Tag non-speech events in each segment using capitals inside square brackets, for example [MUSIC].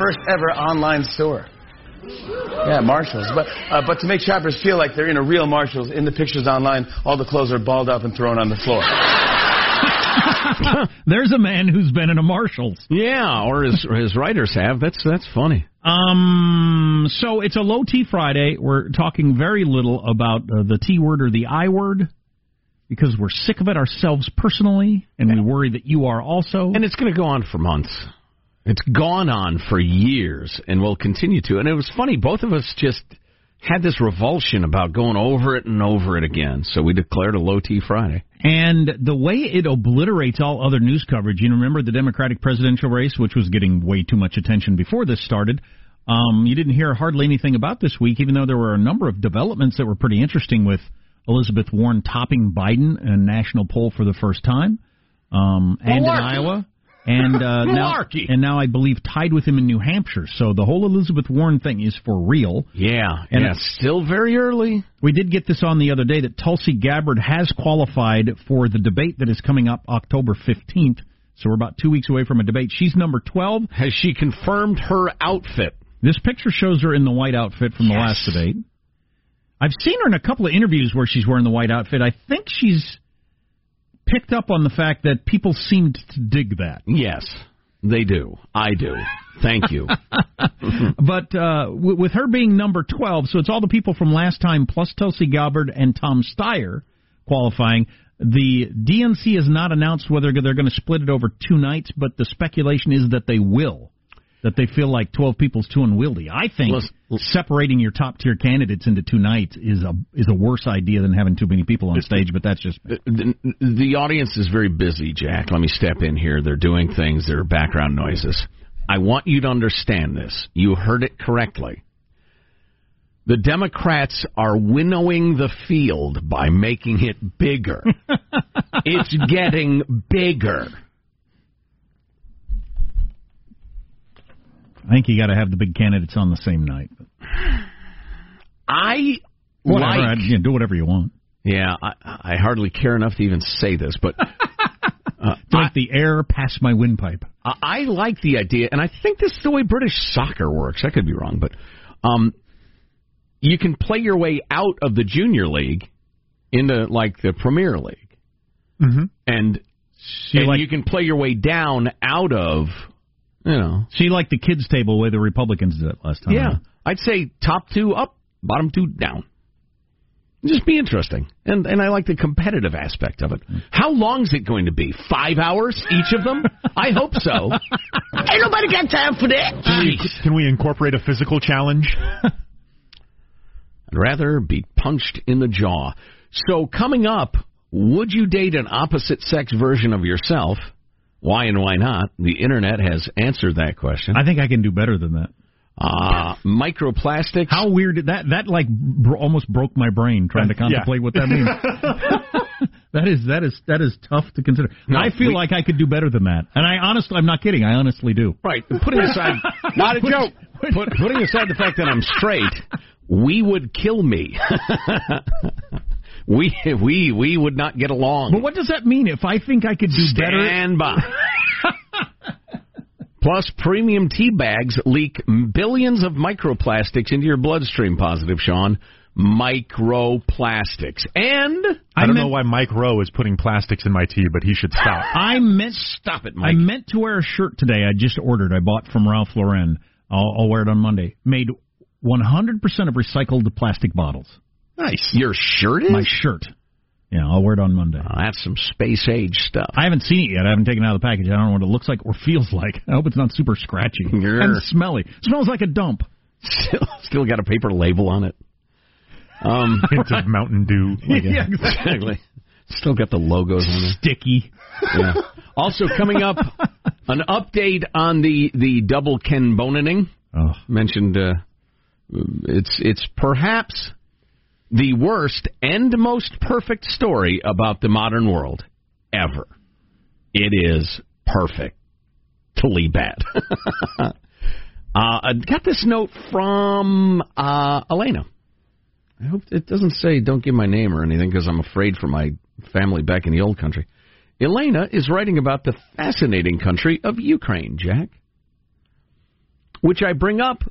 launched its first ever online store. Yeah, Marshalls. But uh, but to make shoppers feel like they're in a real Marshalls, in the pictures online, all the clothes are balled up and thrown on the floor. [LAUGHS] There's a man who's been in a Marshalls. Yeah, or his his writers have. That's that's funny. Um, so it's a low T Friday. We're talking very little about uh, the T word or the I word because we're sick of it ourselves personally, and we worry that you are also. And it's going to go on for months. It's gone on for years and will continue to. And it was funny, both of us just had this revulsion about going over it and over it again. So we declared a low T Friday. And the way it obliterates all other news coverage, you remember the Democratic presidential race, which was getting way too much attention before this started. Um, you didn't hear hardly anything about this week, even though there were a number of developments that were pretty interesting with Elizabeth Warren topping Biden in a national poll for the first time, um, and in Iowa. And uh, [LAUGHS] now, and now I believe tied with him in New Hampshire. So the whole Elizabeth Warren thing is for real. Yeah, And yeah, it's- still very early. We did get this on the other day that Tulsi Gabbard has qualified for the debate that is coming up October 15th. So we're about two weeks away from a debate. She's number 12. Has she confirmed her outfit? This picture shows her in the white outfit from the last debate. I've seen her in a couple of interviews where she's wearing the white outfit. I think she's picked up on the fact that people seemed to dig that. Yes, they do. I do. Thank you. [LAUGHS] But uh, w- with her being number 12, so it's all the people from last time plus Tulsi Gabbard and Tom Steyer qualifying. The DNC has not announced whether they're going to split it over two nights, but the speculation is that they will. That they feel like 12 people's too unwieldy. I think Listen- separating your top tier candidates into two nights is a is a worse idea than having too many people on stage. But that's just the, the audience is very busy, Jack. Let me step in here. They're doing things. There are background noises. I want you to understand this. You heard it correctly. The Democrats are winnowing the field by making it bigger. [LAUGHS] it's getting bigger. I think you got to have the big candidates on the same night. I Whatever, like. I- you know, do whatever you want. Yeah, I, I hardly care enough to even say this, but [LAUGHS] uh, make the air pass my windpipe. I I like the idea, and I think this is the way British soccer works. I could be wrong, but um, you can play your way out of the junior league into like the Premier League, Mm-hmm. and, So and like you can play your way down out of, you know, So you like the kids table way the Republicans did it last time? yeah. huh? I'd say top two up, bottom two down. Just be interesting, and and I like the competitive aspect of it. How long is it going to be? Five hours each of them? I hope so. Ain't nobody got time for that. Can we, can we incorporate a physical challenge? [LAUGHS] I'd rather be punched in the jaw. So coming up, would you date an opposite sex version of yourself? Why and why not? The internet has answered that question. I think I can do better than that. Uh, microplastics. How weird did that? That like bro- almost broke my brain trying to [LAUGHS] Yeah. contemplate what that means. [LAUGHS] that is that is that is tough to consider. No, I feel we- like I could do better than that, and I honestly, I'm not kidding. I honestly do. Right. Putting aside, [LAUGHS] not a joke. Put, putting aside the fact that I'm straight, we would kill me. We [LAUGHS] we we would not get along. But what does that mean? If I think I could do better, Stand by. [LAUGHS] Plus, premium tea bags leak billions of microplastics into your bloodstream. Positive, Sean. Microplastics. And I don't meant, know why Mike Rowe is putting plastics in my tea, but he should stop. [LAUGHS] I meant stop it, Mike. I meant to wear a shirt today. I just ordered. I bought from Ralph Lauren. I'll, I'll wear it on Monday. Made 100% of recycled plastic bottles. Nice. Your shirt is. My shirt. Yeah, I'll wear it on Monday. Oh, that's some space age stuff. I haven't seen it yet. I haven't taken it out of the package. I don't know what it looks like or feels like. I hope it's not super scratchy [LAUGHS] Grr. and smelly. smells like a dump. Still, still got a paper label on it. Um, [LAUGHS] Hint of Mountain Dew. [LAUGHS] yeah, exactly. Still got the logos on it. Sticky. Yeah. Also coming up, an update on the the double Ken Bonaning. Oh, mentioned uh, it's it's perhaps the worst and most perfect story about the modern world ever. It is perfectly bad. [LAUGHS] uh, I got this note from uh, Elena. I hope it doesn't say don't give my name or anything because I'm afraid for my family back in the old country. Elena is writing about the fascinating country of Ukraine, Jack. which I bring up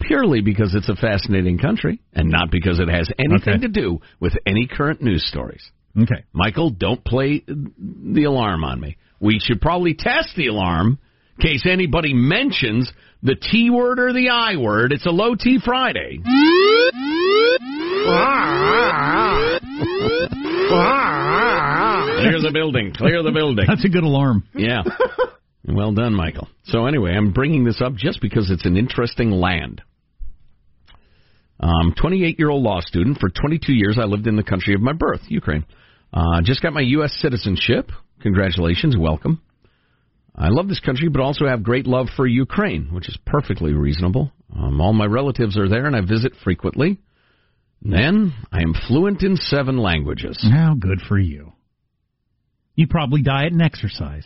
purely because it's a fascinating country and not because it has anything Okay. to do with any current news stories. Okay. Michael, don't play the alarm on me. We should probably test the alarm in case anybody mentions the T word or the I word. It's a low T Friday. Clear the building. Clear the building. That's a good alarm. Yeah. [LAUGHS] Well done, Michael. So anyway, I'm bringing this up just because it's an interesting land. Um, 28 year old law student. For 22 years, I lived in the country of my birth, Ukraine. Uh, just got my U.S. citizenship. Congratulations. Welcome. I love this country, but also have great love for Ukraine, which is perfectly reasonable. Um, all my relatives are there, and I visit frequently. Then I am fluent in seven languages. Now, good for you. You probably diet and exercise.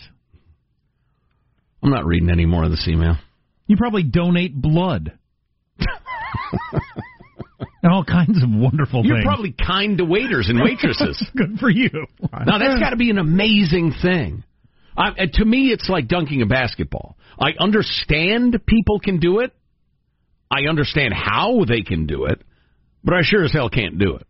I'm not reading any more of this email. You probably donate blood. [LAUGHS] and all kinds of wonderful You're things. probably kind to waiters and waitresses. [LAUGHS] good for you. now that's got to be an amazing thing. I, uh, to me, it's like dunking a basketball. I understand people can do it. I understand how they can do it, but I sure as hell can't do it.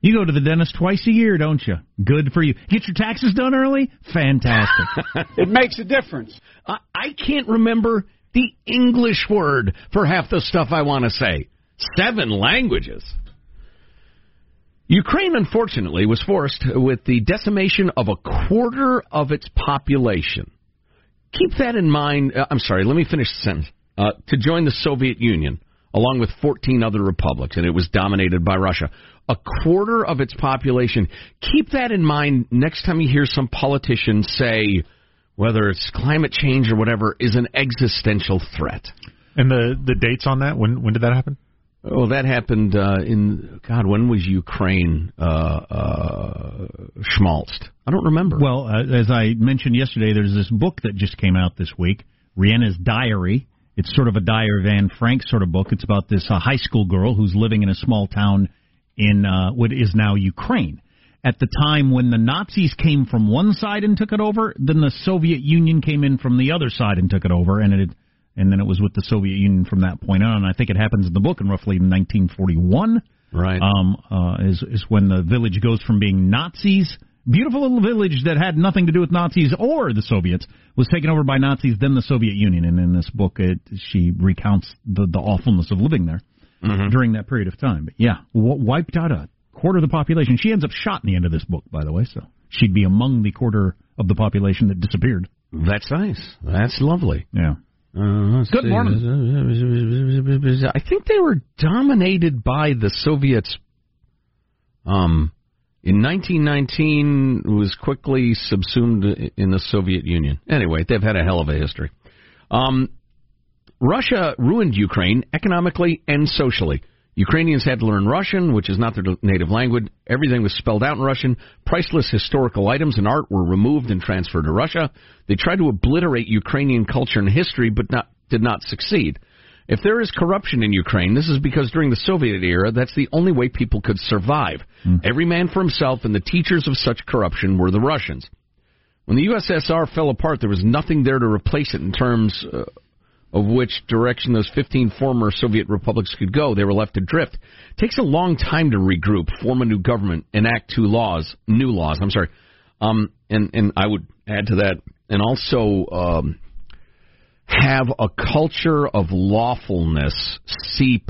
You go to the dentist twice a year, don't you? Good for you. Get your taxes done early? Fantastic. [LAUGHS] It makes a difference. I, I can't remember the English word for half the stuff I want to say. Seven languages. Ukraine, unfortunately, was forced with the decimation of a quarter of its population. Keep that in mind. Uh, I'm sorry, let me finish the sentence. Uh, to join the Soviet Union, along with 14 other republics, and it was dominated by Russia. A quarter of its population. Keep that in mind next time you hear some politician say, whether it's climate change or whatever, is an existential threat. And the the dates on that? When when did that happen? Oh, that happened uh, in God. When was Ukraine uh, uh, schmaltzed? I don't remember. well, uh, as I mentioned yesterday, there's this book that just came out this week, Renia's Diary. It's sort of a Diary of Anne Frank sort of book. It's about this uh, high school girl who's living in a small town in uh, what is now Ukraine. At the time when the Nazis came from one side and took it over, then the Soviet Union came in from the other side and took it over, and it and then it was with the Soviet Union from that point on. And I think it happens in the book in roughly 1941 right. um, uh, is is when the village goes from being Nazis, beautiful little village that had nothing to do with Nazis or the Soviets, was taken over by Nazis, then the Soviet Union. And in this book, it, she recounts the the awfulness of living there during that period of time. But yeah, w- wiped out a quarter of the population. She ends up shot in the end of this book, by the way, so she'd be among the quarter of the population that disappeared. That's nice. That's lovely. Yeah. Uh, Good see. morning. I think they were dominated by the Soviets. Um, in 1919, was quickly subsumed in the Soviet Union. Anyway, they've had a hell of a history. Um, Russia ruined Ukraine economically and socially. Ukrainians had to learn Russian, which is not their native language. Everything was spelled out in Russian. Priceless historical items and art were removed and transferred to Russia. They tried to obliterate Ukrainian culture and history, but not, did not succeed. If there is corruption in Ukraine, this is because during the Soviet era, that's the only way people could survive. Every man for himself, and the teachers of such corruption were the Russians. When the USSR fell apart, there was nothing there to replace it in terms uh, of which direction those 15 former Soviet republics could go. They were left adrift. It takes a long time to regroup, form a new government, enact two laws, new laws. I'm sorry, um, and and I would add to that, and also um, have a culture of lawfulness seep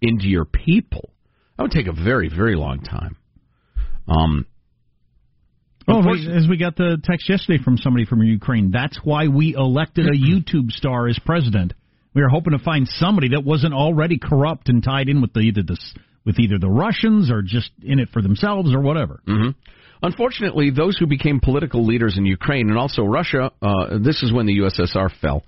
into your people. That would take a very very long time. Um, Oh, as we got the text yesterday from somebody from Ukraine, that's why we elected a [CLEARS THROAT] YouTube star as president. We were hoping to find somebody that wasn't already corrupt and tied in with the, either the with either the Russians or just in it for themselves or whatever. hmm Unfortunately, those who became political leaders in Ukraine and also Russia, uh, this is when the USSR fell,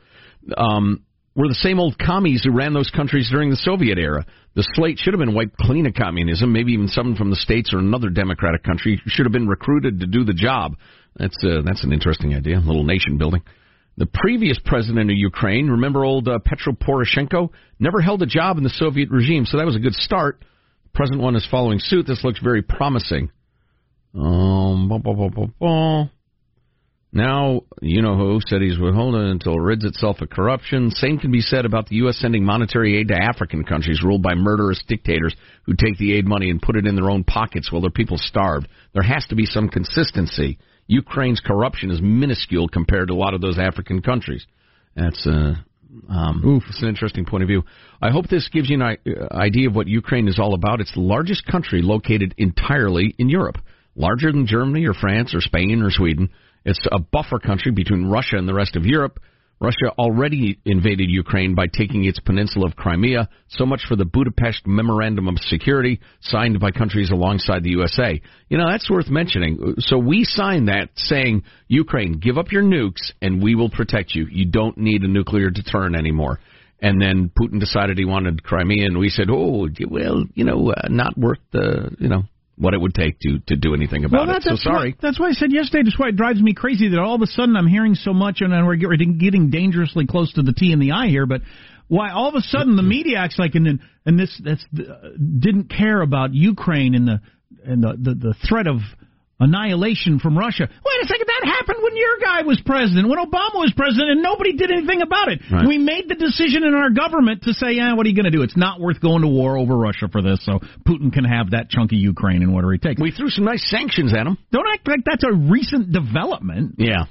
um, were the same old commies who ran those countries during the Soviet era. The slate should have been wiped clean of communism. Maybe even someone from the states or another democratic country should have been recruited to do the job. That's uh, that's an interesting idea. A little nation building. The previous president of Ukraine, remember old uh, Petro Poroshenko, never held a job in the Soviet regime, so that was a good start. The present one is following suit. This looks very promising. Um, blah, blah, blah. Now, you know who said he's withholding until it rids itself of corruption. Same can be said about the U.S. sending monetary aid to African countries ruled by murderous dictators who take the aid money and put it in their own pockets while their people starve. There has to be some consistency. Ukraine's corruption is minuscule compared to a lot of those African countries. That's uh, um, it's an interesting point of view. I hope this gives you an uh, idea of what Ukraine is all about. It's the largest country located entirely in Europe, larger than Germany or France or Spain or Sweden. It's a buffer country between Russia and the rest of Europe. Russia already invaded Ukraine by taking its peninsula of Crimea. So much for the Budapest Memorandum of Security signed by countries alongside the USA. You know, that's worth mentioning. So we signed that saying, Ukraine, give up your nukes and we will protect you. You don't need a nuclear deterrent anymore. And then Putin decided he wanted Crimea, and we said, "Oh, well, you know, uh, not worth the, you know, what it would take to to do anything about Well, it." that, So that's sorry. Why, that's why I said yesterday. That's why it drives me crazy that all of a sudden I'm hearing so much, and then we're getting, getting dangerously close to the T and the I here. But why all of a sudden the media acts like and and this that's uh, didn't care about Ukraine and the and the the, the threat of annihilation from Russia. Wait a second, that happened when your guy was president, when Obama was president, and nobody did anything about it. Right. We made the decision in our government to say, yeah, what are you going to do? It's not worth going to war over Russia for this, so Putin can have that chunk of Ukraine and whatever he takes. We threw some nice sanctions at him. Don't act like that's a recent development. Yeah,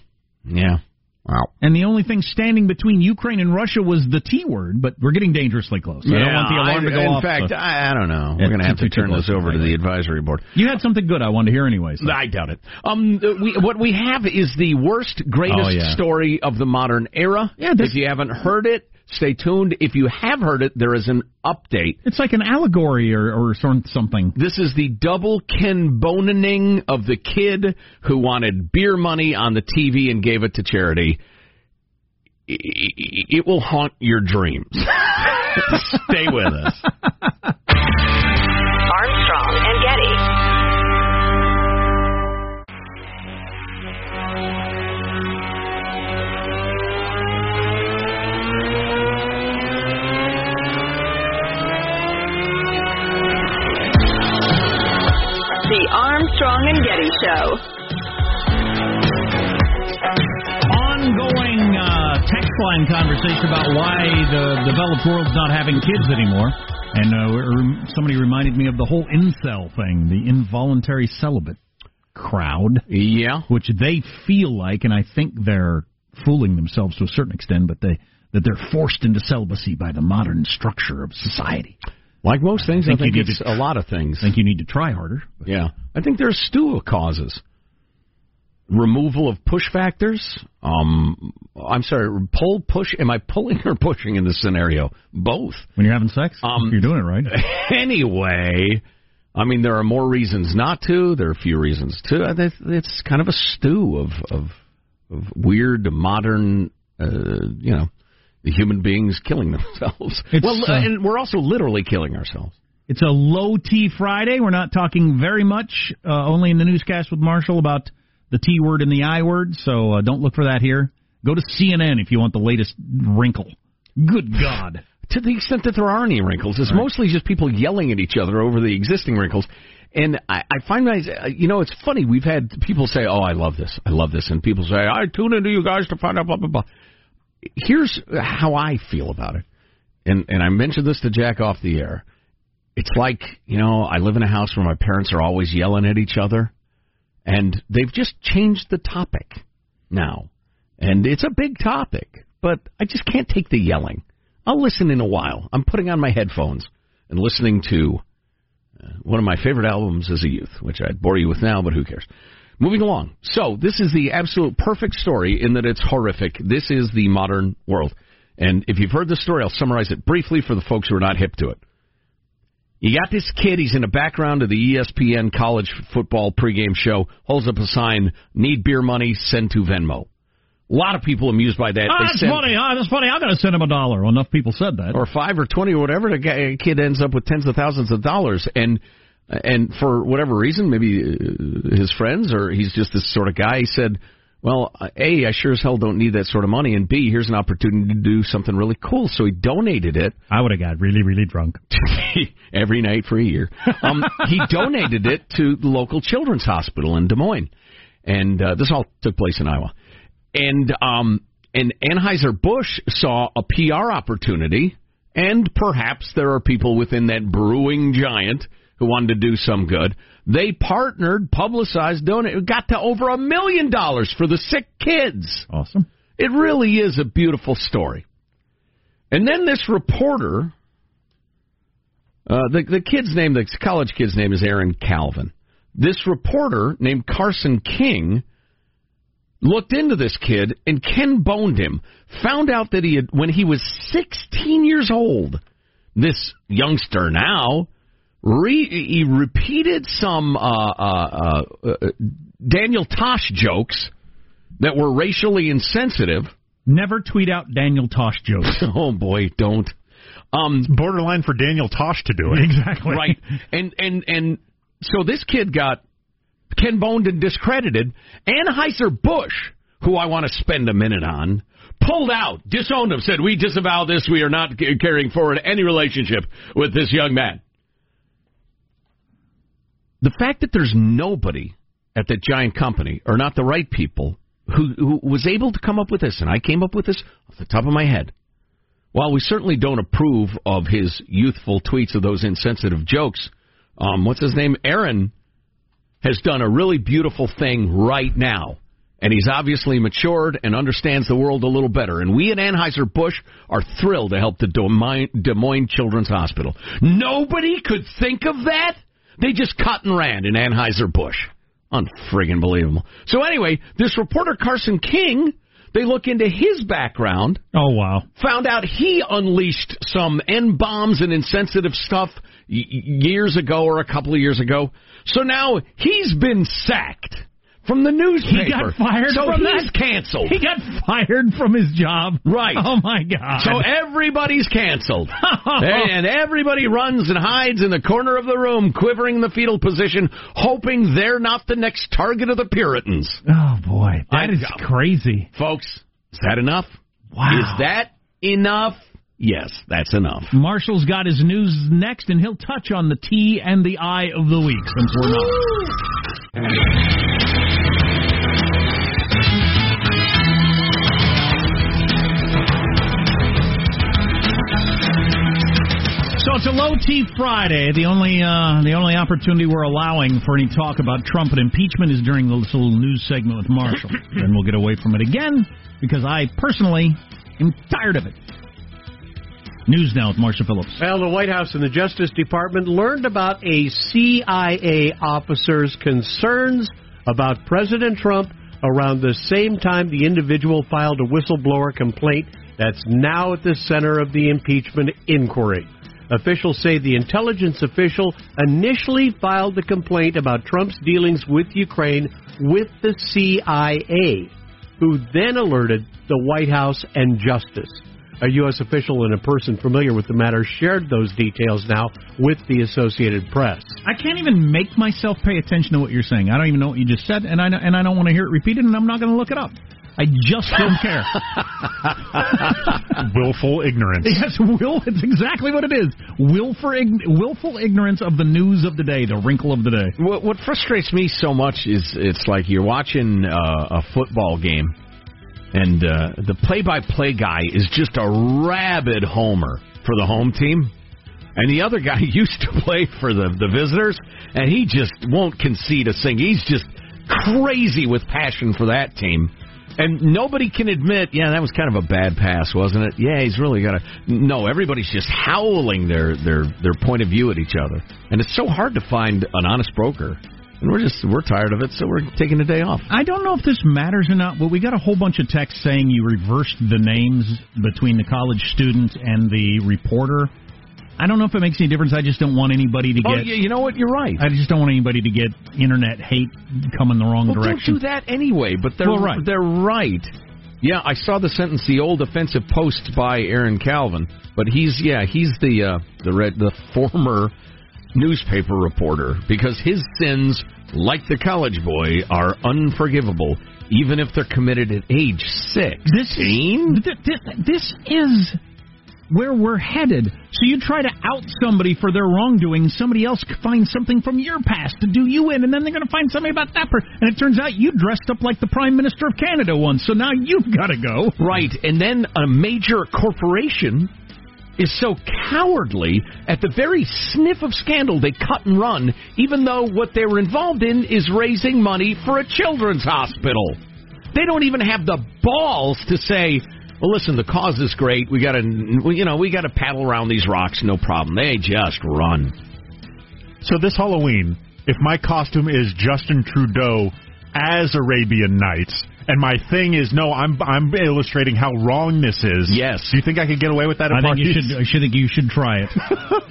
yeah. Wow. And the only thing standing between Ukraine and Russia was the T word, but we're getting dangerously close. I don't want the alarm I- to go in off. fact, so- I, I don't know. We're going to have to turn this over to the advisory board. you had something good I wanted to hear anyway. So. I doubt it. Um, we, what we have is the worst, greatest Oh, yeah. story of the modern era. Yeah, this- if you haven't heard it, stay tuned. If you have heard it, there is an update. It's like an allegory or, or something. This is the double Ken Bonening of the kid who wanted beer money on the TV and gave it to charity. I- I- It will haunt your dreams. [LAUGHS] Stay with us. Armstrong and Getty. Armstrong and Getty Show. Ongoing uh, text line conversation about why the developed world's not having kids anymore. And uh, somebody reminded me of the whole incel thing, the involuntary celibate crowd. Yeah. which they feel like, and I think they're fooling themselves to a certain extent, but they that they're forced into celibacy by the modern structure of society. Like most things, I think think, you need it's to- a lot of things. I think you need to try harder. Yeah. I think there's a stew of causes. Removal of push factors. Um, I'm sorry, pull, push. Am I pulling or pushing in this scenario? Both. When you're having sex, Um, you're doing it right. [LAUGHS] anyway, I mean, there are more reasons not to. There are a few reasons to. It's kind of a stew of of, of weird modern, uh, you know, the human beings killing [LAUGHS] themselves. It's, well, uh, and we're also literally killing ourselves. It's a low T Friday. We're not talking very much, uh, only in the newscast with Marshall about the T word and the I word. So uh, don't look for that here. Go to CNN if you want the latest wrinkle. Good God. [LAUGHS] to the extent that there are any wrinkles. It's mostly just people yelling at each other over the existing wrinkles. And I, I find my, you know, it's funny. We've had people say, "Oh, I love this, I love this," and people say, "I tune into you guys to find out blah blah blah." Here's how I feel about it, and and I mentioned this to Jack off the air. It's like you know, I live in a house where my parents are always yelling at each other, and they've just changed the topic now, and it's a big topic, but I just can't take the yelling. I'll listen in a while. I'm putting on my headphones and listening to uh, one of my favorite albums as a youth, which I'd bore you with now, but who cares? Moving along. So, this is the absolute perfect story in that it's horrific. This is the modern world. And if you've heard the story, I'll summarize it briefly for the folks who are not hip to it. You got this kid, he's in the background of the ESPN college football pregame show, holds up a sign, need beer money, send to Venmo. A lot of people amused by that. Oh, that's send- funny. Oh, that's funny. I'm going to send him a dollar. Well, enough people said that. or five or twenty or whatever, the guy, kid ends up with tens of thousands of dollars, and and for whatever reason, maybe uh, his friends or he's just this sort of guy. He said, "Well, a, I sure as hell don't need that sort of money, and b, here's an opportunity to do something really cool." So he donated it I would have got really, really drunk. [LAUGHS] every night for a year. Um, he [LAUGHS] donated it to the local children's hospital in Des Moines, and uh, this all took place in Iowa. and um, and Anheuser Busch saw a PR opportunity, and perhaps there are people within that brewing giant who wanted to do some good. They partnered, publicized, donated, got to over a million dollars for the sick kids. Awesome. It really is a beautiful story. And then this reporter, uh, the the kid's name, the college kid's name is Aaron Calvin. This reporter named Carson King looked into this kid and Ken boned him. Found out that he had when he was 16 years old. This youngster now re, he repeated some uh, uh, uh, Daniel Tosh jokes that were racially insensitive. Never tweet out Daniel Tosh jokes. [LAUGHS] oh boy, don't. Um, Borderline for Daniel Tosh to do it. exactly. right, and and and so this kid got Ken boned and discredited. Anheuser Busch, who I want to spend a minute on, pulled out, disowned him, said we disavow this. We are not carrying forward any relationship with this young man. The fact that there's nobody at that giant company, or not the right people, who, who was able to come up with this, and I came up with this off the top of my head. While we certainly don't approve of his youthful tweets of those insensitive jokes, um, what's his name? Aaron has done a really beautiful thing right now. And he's obviously matured and understands the world a little better. And we at Anheuser-Busch are thrilled to help the Des Moines, Des Moines Children's Hospital. Nobody could think of that? They just cut and ran in Anheuser-Busch. Unfriggin' believable. So anyway, this reporter Carson King, they look into his background Oh wow. found out he unleashed some N bombs and insensitive stuff y- y- years ago or a couple of years ago. So now he's been sacked from the newspaper. He got fired so from he's that? canceled. He got fired from his job. Right. Oh my god. So everybody's canceled. [LAUGHS] Oh. and everybody runs and hides in the corner of the room, quivering in the fetal position, hoping they're not the next target of the Puritans. oh boy, I- that is crazy. Folks, is that enough? Wow. Is that enough? Yes, that's enough. Marshall's got his news next, and he'll touch on the T and the I of the week since we're not. So it's a low T Friday. The only uh, the only opportunity we're allowing for any talk about Trump and impeachment is during this little news segment with Marshall. then we'll get away from it again because I personally am tired of it. News now with Marshall Phillips. Well, the White House and the Justice Department learned about a CIA officer's concerns about President Trump around the same time the individual filed a whistleblower complaint that's now at the center of the impeachment inquiry. Officials say the intelligence official initially filed the complaint about Trump's dealings with Ukraine with the CIA, who then alerted the White House and Justice. A U.S. official and a person familiar with the matter shared those details now with the Associated Press. I can't even make myself pay attention to what you're saying. I don't even know what you just said, and I and I don't want to hear it repeated, and I'm not going to look it up. I just don't care. [LAUGHS] Willful ignorance. yes, will. It's exactly what it is. Willful, ig- willful ignorance of the news of the day, the wrinkle of the day. What, what frustrates me so much is it's like you're watching uh, a football game, and uh, the play-by-play guy is just a rabid homer for the home team, and the other guy [LAUGHS] used to play for the the visitors, and he just won't concede a thing. He's just crazy with passion for that team. And nobody can admit, yeah, that was kind of a bad pass, wasn't it? Yeah, he's really got to. No, everybody's just howling their their their point of view at each other, and it's so hard to find an honest broker. And we're just we're tired of it, so we're taking a day off. I don't know if this matters or not, but we got a whole bunch of texts saying you reversed the names between the college student and the reporter. I don't know if it makes any difference. I just don't want anybody to Oh, get. yeah, you know what? You're right. I just don't want anybody to get internet hate coming the wrong well, direction. don't do that anyway. But they're Well, right. they're right. Yeah, I saw the sentence, the old offensive post by Aaron Calvin, but he's yeah, he's the uh, the red the [LAUGHS] former newspaper reporter because his sins, like the college boy, are unforgivable, even if they're committed at age This sixteen. th- th- this is where we're headed. So you try to out somebody for their wrongdoing, somebody else finds something from your past to do you in, and then they're going to find something about that person. And it turns out you dressed up like the Prime Minister of Canada once, so now you've got to go. Right, and then a major corporation is so cowardly at the very sniff of scandal they cut and run, even though what they were involved in is raising money for a children's hospital. They don't even have the balls to say, "Well, listen, the cause is great. We got to, you know, we got to paddle around these rocks, no problem." They just run. So this Halloween, if my costume is Justin Trudeau as Arabian Nights, and my thing is no, I'm I'm illustrating how wrong this is. Yes. Do you think I could get away with that? I think you should. I should think you should try it. [LAUGHS]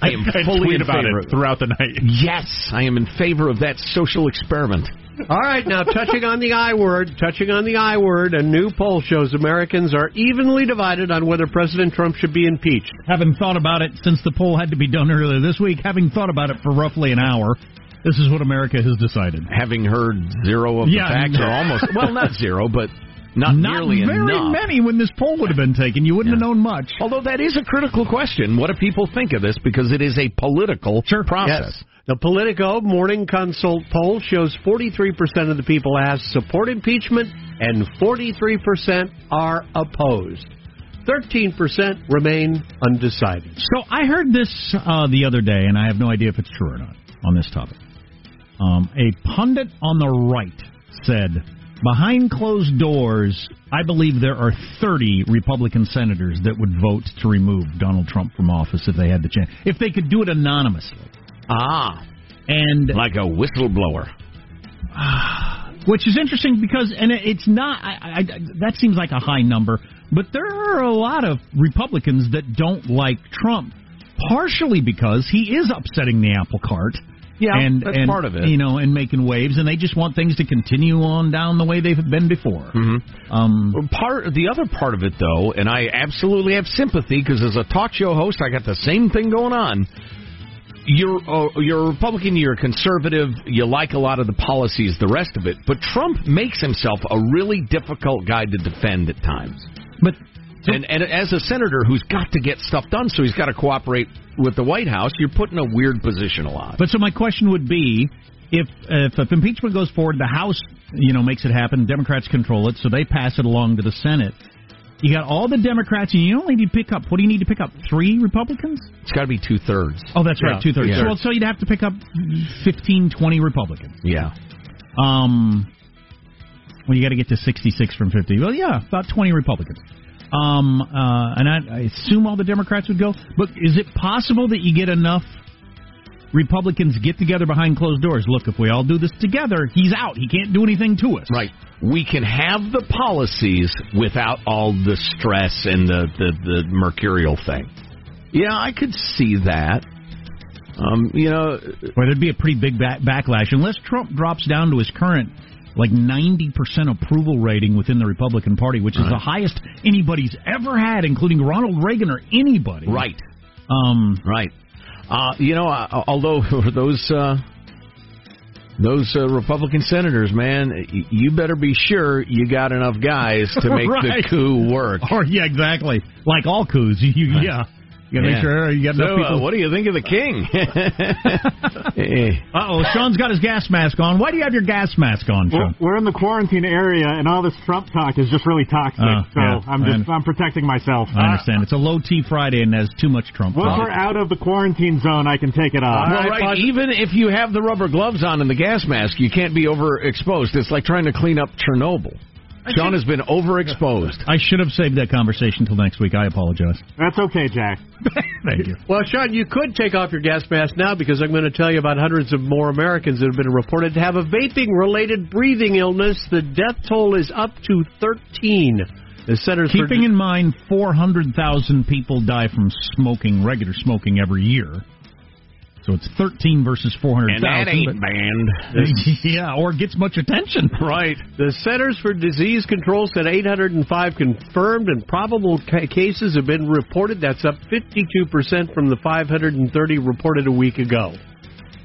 I am and fully tweet in about favor. it throughout the night. Yes, I am in favor of that social experiment. All right, now touching on the I word, touching on the I word, a new poll shows Americans are evenly divided on whether President Trump should be impeached. having thought about it since the poll had to be done earlier this week, having thought about it for roughly an hour, this is what America has decided. Having heard zero of Yeah. the facts, or almost [LAUGHS] well, not zero, but not, Not nearly very enough. many when this poll would have been taken. You wouldn't have known much. Although that is a critical question. What do people think of this? Because it is a political process. Yes. The Politico Morning Consult poll shows 43% of the people asked support impeachment and 43% are opposed. 13% remain undecided. So I heard this uh, the other day, and I have no idea if it's true or not on this topic. Um, a pundit on the right said, behind closed doors, I believe there are 30 Republican senators that would vote to remove Donald Trump from office if they had the chance. If they could do it anonymously. Ah, And like a whistleblower. [SIGHS] which is interesting because, and it's not. I, I, that seems like a high number, but there are a lot of Republicans that don't like Trump, partially because he is upsetting the apple cart. Yeah, and, that's and, part of it. You know, and making waves, and they just want things to continue on down the way they've been before. Mm-hmm. Um, Part the other part of it, though, and I absolutely have sympathy because as a talk show host, I got the same thing going on. You're uh, you're a Republican, you're a conservative, you like a lot of the policies, the rest of it, but Trump makes himself a really difficult guy to defend at times. but And, and as a senator who's got to get stuff done, so he's got to cooperate with the White House, you're put in a weird position a lot. But so my question would be, if if, if impeachment goes forward, the House, you know, makes it happen. Democrats control it, so they pass it along to the Senate. You got all the Democrats, and you only need to pick up. What do you need to pick up? Three Republicans? It's got to be two thirds. Oh, that's right, two thirds. Yeah. Well, so you'd have to pick up 15, 20 Republicans. Yeah. Um, well, you got to get to sixty-six from fifty. Well, yeah, about twenty Republicans. Um, uh, and I, I assume all the Democrats would go. But is it possible that you get enough Republicans get together behind closed doors? Look, if we all do this together, he's out. He can't do anything to us. Right. We can have the policies without all the stress and the, the, the mercurial thing. Yeah, I could see that. Um, you know, Well, there'd be a pretty big back- backlash unless Trump drops down to his current like 90% approval rating within the Republican Party, which is the highest anybody's ever had, including Ronald Reagan or anybody. right, Um, right. Uh, you know, uh, although [LAUGHS] those uh, those uh, Republican senators, man, y- you better be sure you got enough guys to [LAUGHS] make Right. the coup work. Or yeah, exactly. Like all coups, [LAUGHS] you, you yeah, you gotta Yeah. make sure you got enough So, uh, what do you think of the king? [LAUGHS] Uh oh, Sean's got his gas mask on. Why do you have your gas mask on, We're, Sean? we're in the quarantine area, and all this Trump talk is just really toxic. Oh, so yeah, I'm just I'm protecting myself. I understand. It's a low T Friday and there's too much Trump. Once talk. we're out of the quarantine zone, I can take it off. Well, right. Even if you have the rubber gloves on and the gas mask, you can't be overexposed. It's like trying to clean up Chernobyl. Sean has been overexposed. I should have saved that conversation till next week. I apologize. That's okay, Jack. [LAUGHS] Thank you. Well, Sean, you could take off your gas mask now because I'm going to tell you about hundreds of more Americans that have been reported to have a vaping related breathing illness. The death toll is up to 13. The Centers for Keeping in mind, 400,000 people die from smoking, regular smoking, every year. So it's 13 versus 400,000. And that ain't banned. [LAUGHS] yeah, or gets much attention. Right. The Centers for Disease Control said 805 confirmed and probable ca- cases have been reported. That's up 52% from the 530 reported a week ago.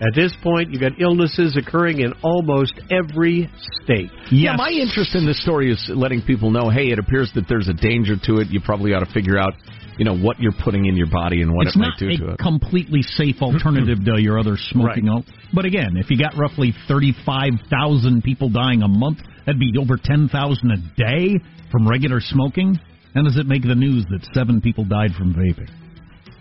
At this point, you've got illnesses occurring in almost every state. Yeah, my interest in this story is letting people know, hey, it appears that there's a danger to it. You probably ought to figure out you know what you're putting in your body and what it's it not might do a to it. completely safe alternative to your other smoking. al- But again, if you got roughly 35,000 people dying a month, that'd be over 10,000 a day from regular smoking. And does it make the news that seven people died from vaping?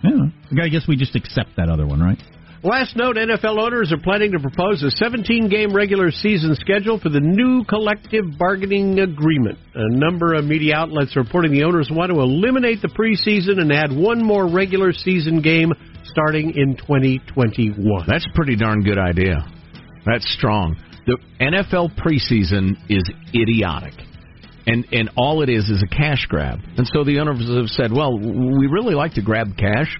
Yeah, I guess we just accept that other one, right? Last note NFL owners are planning to propose a 17 game regular season schedule for the new collective bargaining agreement. A number of media outlets are reporting the owners want to eliminate the preseason and add one more regular season game starting in 2021. That's a pretty darn good idea. That's strong. The NFL preseason is idiotic. And and all it is is a cash grab. And so the owners have said, well, we really like to grab cash,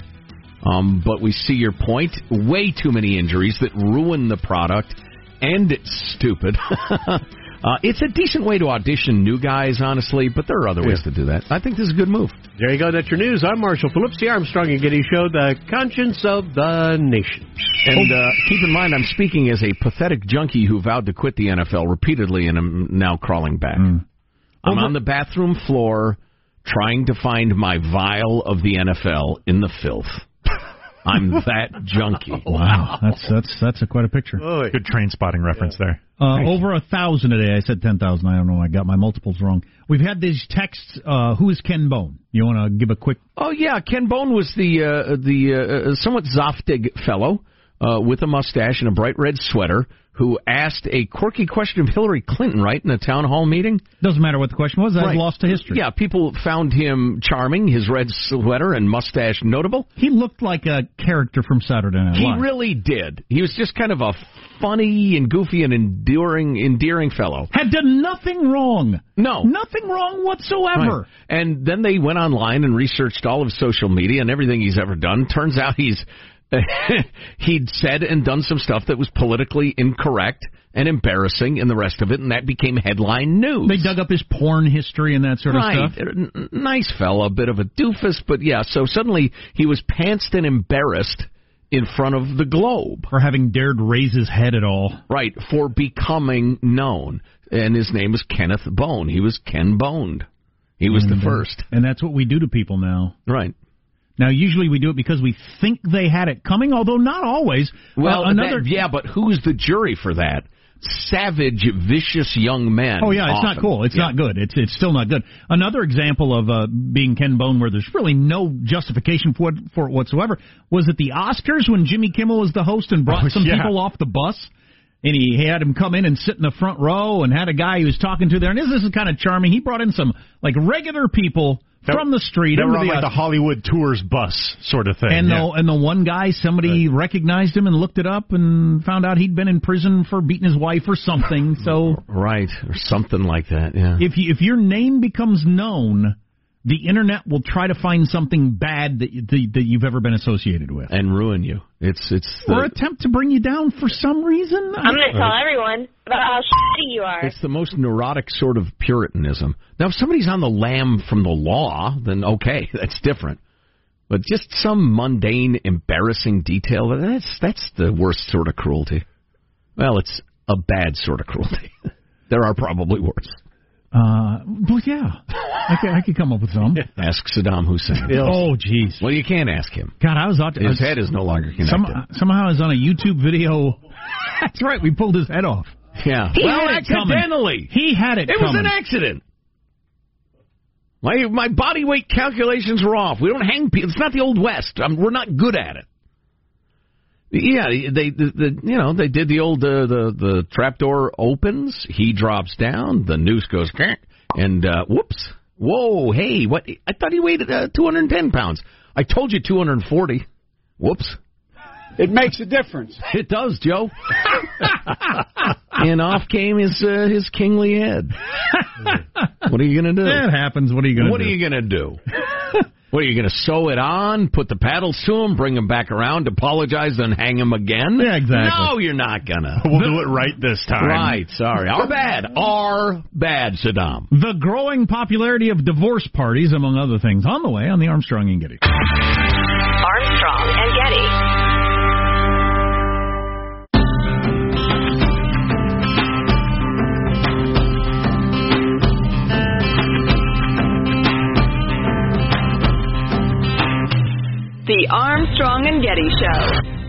um, but we see your point. Way too many injuries that ruin the product, and it's stupid. [LAUGHS] uh, it's a decent way to audition new guys, honestly, but there are other ways to do that. I think this is a good move. There you go. That's your news. I'm Marshall Phillips, the Armstrong and Getty Show, the conscience of the nation. And uh, keep in mind, I'm speaking as a pathetic junkie who vowed to quit the NFL repeatedly and I'm now crawling back. I'm on the bathroom floor trying to find my vial of the NFL in the filth. I'm that junkie. [LAUGHS] Wow, that's that's that's a quite a picture. Good train spotting reference there. Uh, over a thousand a day. I said ten thousand. I don't know. I got my multiples wrong. We've had these texts. Uh, who is Ken Bone? You want to give a quick? Oh yeah, Ken Bone was the uh, the uh, somewhat zoftig fellow uh, with a mustache and a bright red sweater who asked a quirky question of Hillary Clinton right in a town hall meeting. Doesn't matter what the question was. That's Right. lost to history. Yeah, people found him charming, his red sweater and mustache notable. He looked like a character from Saturday Night Live. He really did. He was just kind of a funny and goofy and enduring, endearing fellow. had done nothing wrong. No. Nothing wrong whatsoever. Right. And then they went online and researched all of social media and everything he's ever done. Turns out he's [LAUGHS] he'd said and done some stuff that was politically incorrect and embarrassing and the rest of it, and that became headline news. They dug up his porn history and that sort of stuff. N- Nice fella, a bit of a doofus, but yeah, so suddenly he was pantsed and embarrassed in front of the globe. For having dared raise his head at all. Right, for becoming known. And his name was Kenneth Bone. He was Ken Boned. He was the And, uh, first. And that's what we do to people now. Right. Now, usually we do it because we think they had it coming, although not always. Well, Uh, another. that- yeah, but who's the jury for that? Savage, vicious young men. Oh yeah, it's not cool. It's Yeah. not good. It's it's still not good. Another example of uh, being Ken Bone, where there's really no justification for it, for it whatsoever, was at the Oscars when Jimmy Kimmel was the host and brought Oh, some yeah. people off the bus, and he had him come in and sit in the front row, and had a guy he was talking to there, and this, this is kind of charming. He brought in some like regular people That- from the street They were on the like the Hollywood tours bus sort of thing. And yeah. the and the one guy, somebody recognized him and looked it up and found out he'd been in prison for beating his wife or something. So [LAUGHS] Right, or something like that, yeah. if you, if your name becomes known, the internet will try to find something bad that you, that, that you've ever been associated with, and ruin you. It's it's the, or attempt to bring you down for some reason. I'm going to tell everyone about how shitty you are. it's the most neurotic sort of puritanism. Now, if somebody's on the lam from the law, then okay, [LAUGHS] that's different. But just some mundane, embarrassing detail, that's that's the worst sort of cruelty. Well, it's a bad sort of cruelty. [LAUGHS] there are probably worse. Uh, well, yeah, I could, I could come up with some. [LAUGHS] Ask Saddam Hussein. Oh, jeez, Well, you can't ask him. God, I was out. His head is no longer connected. Some, somehow I was on a YouTube video. [LAUGHS] That's right, we pulled his head off. yeah. He well, had it coming. accidentally. He had it. It was an accident. My my body weight calculations were off. We don't hang people. It's not the old west. i we're not good at it. Yeah, they the, the you know they did the old uh, the the trapdoor opens. He drops down. The noose goes crack, and uh, whoops. Whoa, hey, what? I thought he weighed uh, 210 pounds. I told you 240. Whoops. It makes a difference. [LAUGHS] It does, Joe. and off came his uh, his kingly head. [LAUGHS] what are you gonna do? That happens. What are you going to What do? are you gonna do? [LAUGHS] what are you gonna sew it on? Put the paddles to him? Bring him back around? Apologize? Then hang him again? Yeah, exactly. No, you're not gonna. [LAUGHS] we'll do it right this time. Right. Sorry. Our bad. Our bad, Saddam. The growing popularity of divorce parties, among other things, on the way on the Armstrong and Getty. Armstrong and Getty. And Getty Show.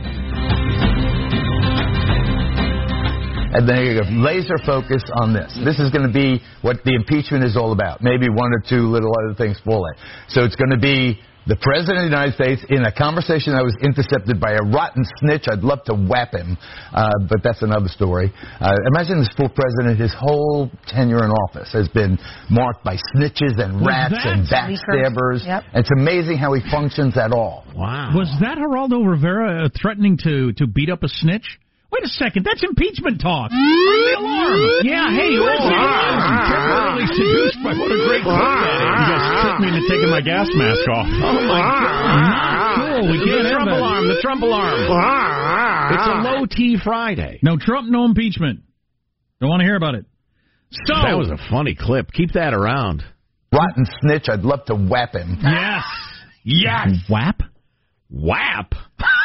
And then you laser focus on this. This is going to be what the impeachment is all about. Maybe one or two little other things fall in. So it's going to be the President of the United States in a conversation that was intercepted by a rotten snitch. I'd love to whap him, uh, but that's another story. Uh, imagine this full president, his whole tenure in office has been marked by snitches and rats that and backstabbers. Yep. It's amazing how he functions at all. Wow. Was that Geraldo Rivera uh, threatening to to beat up a snitch? Wait a second, that's impeachment talk. Ring alarm. Yeah, hey, where's the alarm? temporarily seduced by what a great ah. clip that is. You guys tricked me into taking my gas mask off. Oh my ah. God! Cool, we the can't have Trump that. alarm. The Trump alarm. Ah. It's a low T Friday. No Trump, no impeachment. Don't want to hear about it. So That was a funny clip. Keep that around. Rotten snitch. I'd love to whap him. yes, Yes. WAP. WAP. [LAUGHS]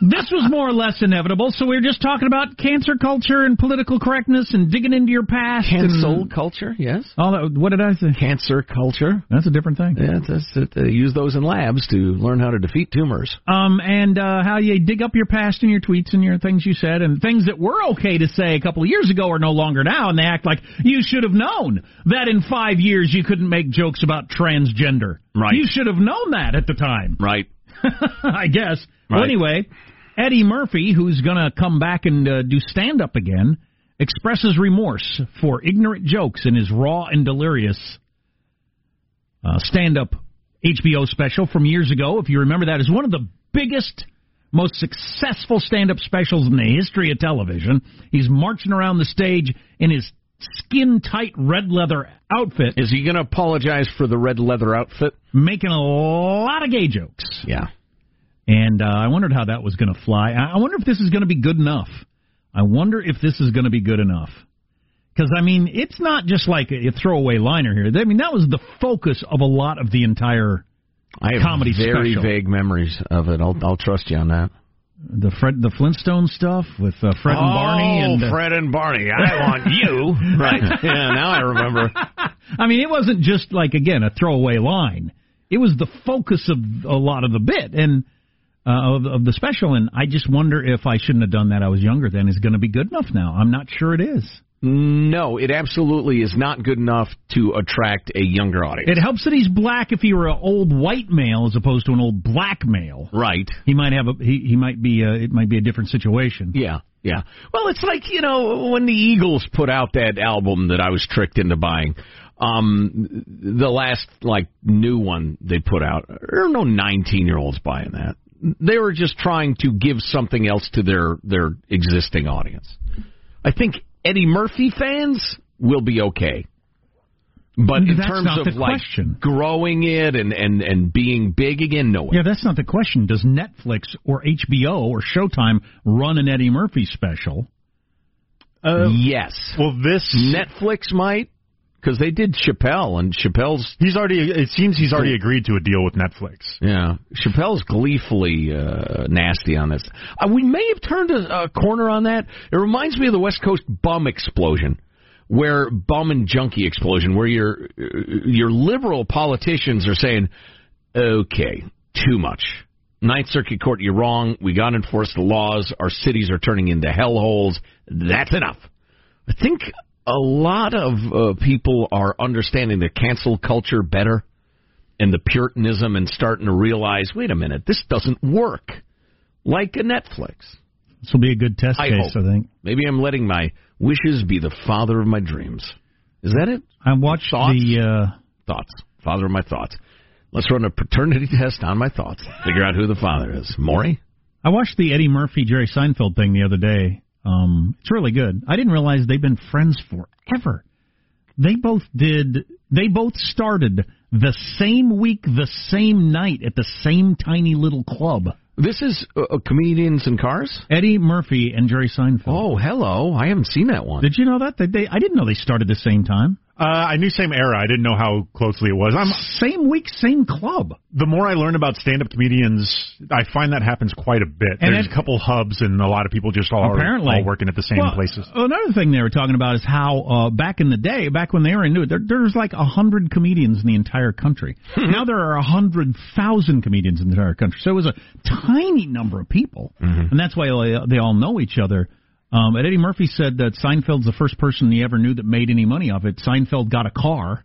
this was more or less inevitable. So we were just talking about cancer culture and political correctness and digging into your past. Cancel culture. Yes. all that. What did I say? Cancer culture. That's a different thing. Yeah, that's, that's, they use those in labs to learn how to defeat tumors. Um, and uh, how you dig up your past and your tweets and your things you said and things that were okay to say a couple of years ago are no longer now, and they act like you should have known that in five years you couldn't make jokes about transgender. Right. You should have known that at the time. Right. [LAUGHS] I guess. Well, anyway, Eddie Murphy, who's going to come back and uh, do stand up again, expresses remorse for ignorant jokes in his raw and delirious uh, stand up HBO special from years ago. If you remember that, is one of the biggest, most successful stand up specials in the history of television. He's marching around the stage in his skin tight red leather outfit, Is he going to apologize for the red leather outfit? making a lot of gay jokes. Yeah. And uh, I wondered how that was going to fly. I wonder if this is going to be good enough. I wonder if this is going to be good enough. Because, I mean, it's not just like a, a throwaway liner here. I mean, that was the focus of a lot of the entire I have Comedy very special. vague memories of it. I'll, I'll trust you on that. The Fred, the Flintstone stuff with uh, Fred and Barney. And uh, Oh, Fred and Barney. I want you. [LAUGHS] right. [LAUGHS] Yeah, now I remember. [LAUGHS] I mean, it wasn't just like again a throwaway line. It was the focus of a lot of the bit and uh, of, of the special. And I just wonder if I shouldn't have done that. I was younger then. Is going to be good enough now? I'm not sure it is. No, it absolutely is not good enough to attract a younger audience. It helps that he's black. If he were an old white male as opposed to an old black male, right. he might have a he, he might be a, it might be a different situation. Yeah, yeah. Well, it's like you know when the Eagles put out that album that I was tricked into buying. Um, the last like new one they put out, there are no nineteen-year-olds buying that. They were just trying to give something else to their their existing audience. I think Eddie Murphy fans will be okay. But in That's terms not of the like question. growing it and, and, and being big again, no way. Yeah, that's not the question. Does Netflix or HBO or Showtime run an Eddie Murphy special? Uh, yes. well, this Netflix might because they did Chappelle and Chappelle's he's already. It seems he's already agreed to a deal with Netflix. yeah Chappelle's gleefully uh, nasty on this. Uh, we may have turned a, a corner on that. It reminds me of the West Coast bum explosion. Where bum and junkie explosion, where your uh, your liberal politicians are saying, "Okay, too much. Ninth Circuit Court, you're wrong. We got to enforce the laws. Our cities are turning into hellholes. That's enough." I think a lot of uh, people are understanding the cancel culture better and the puritanism and starting to realize, wait a minute, this doesn't work like a Netflix. This will be a good test I case, hope. I think. Maybe I'm letting my wishes be the father of my dreams. Is that it? I watched Thoughts? the. Uh, Thoughts. Father of my thoughts. Let's run a paternity [LAUGHS] test on my thoughts. Figure out who the father is. Maury? I watched the Eddie Murphy Jerry Seinfeld thing the other day. Um, it's really good. I didn't realize they've been friends forever. They both did. They both started the same week, the same night at the same tiny little club. This is uh, uh, Comedians in Cars? Eddie Murphy and Jerry Seinfeld. Oh, hello. I haven't seen that one. Did you know that? They, they I didn't know they started the same time. Uh, I knew same era. I didn't know how closely it was. I'm Same week, same club. the more I learn about stand-up comedians, I find that happens quite a bit. And There's it- a couple hubs, and a lot of people just all Apparently, all working at the same Well, places. Another thing they were talking about is how uh, back in the day, back when they were into it, there, there's like a hundred comedians in the entire country. now there are a hundred thousand comedians in the entire country. So it was a tiny number of people, and that's why they all know each other. Um, and Eddie Murphy said that Seinfeld's the first person he ever knew that made any money off it. Seinfeld got a car.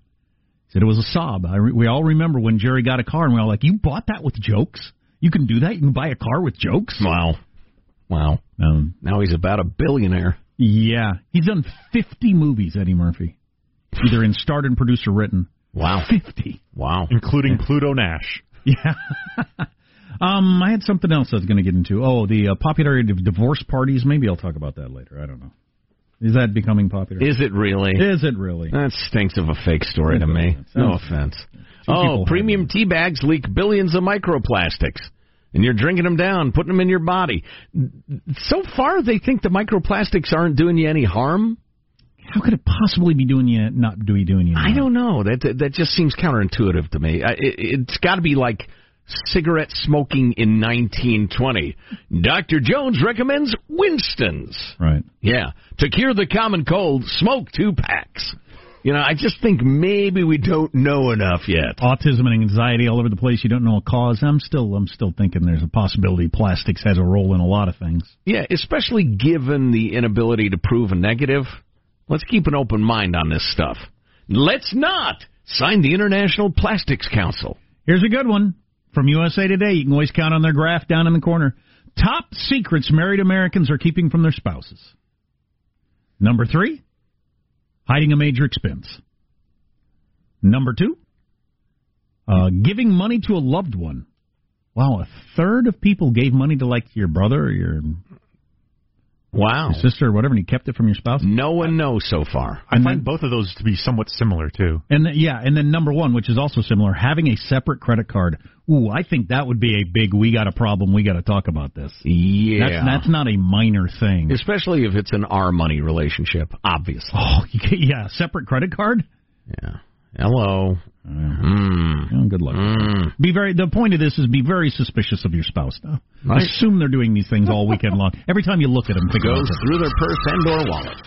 He said it was a sob. I re- we all remember when Jerry got a car, and we were all like, "You bought that with jokes? You can do that? You can buy a car with jokes?" Wow. Wow. Um, Now he's about a billionaire. Yeah, he's done 50 movies, Eddie Murphy. Either in starred and producer written. Wow. 50. Wow. including Pluto Nash. [LAUGHS] Yeah. [LAUGHS] um, I had something else I was going to get into. Oh, the uh, popularity of divorce parties. Maybe I'll talk about that later. I don't know. Is that becoming popular? Is it really? Is it really? That stinks of a fake story to me. No offense. Oh, people premium tea bags leak billions of microplastics. And you're drinking them down, putting them in your body. So far, they think the microplastics aren't doing you any harm. How could it possibly be doing you not you doing you? I don't know. That that, that just seems counterintuitive to me. I, it, it's got to be like cigarette smoking in 1920. Dr. Jones recommends Winston's. Right. Yeah, to cure the common cold, smoke two packs. You know, I just think maybe we don't know enough yet. Autism and anxiety all over the place. You don't know a cause. I'm still, I'm still thinking there's a possibility plastics has a role in a lot of things. Yeah, especially given the inability to prove a negative. Let's keep an open mind on this stuff. Let's not sign the International Plastics Council. Here's a good one from USA Today. You can always count on their graph down in the corner. Top secrets married Americans are keeping from their spouses. Number three, hiding a major expense. Number two, uh, giving money to a loved one. Wow, a third of people gave money to like your brother or your Wow. your sister or whatever, and you kept it from your spouse. No one knows so far. I And find then- both of those to be somewhat similar too. And then, yeah, and then number one, which is also similar, having a separate credit card. Ooh, I think that would be a big. We got a problem. We got to talk about this. Yeah. That's that's not a minor thing. Especially if it's an our money relationship, obviously. Oh, [LAUGHS] yeah, separate credit card. Yeah. Hello. Mm. Oh, good luck. Mm. Be very. The point of this is be very suspicious of your spouse. Now, Right. assume they're doing these things all weekend long. Every time you look at them, think about Goes through their purse and or wallet.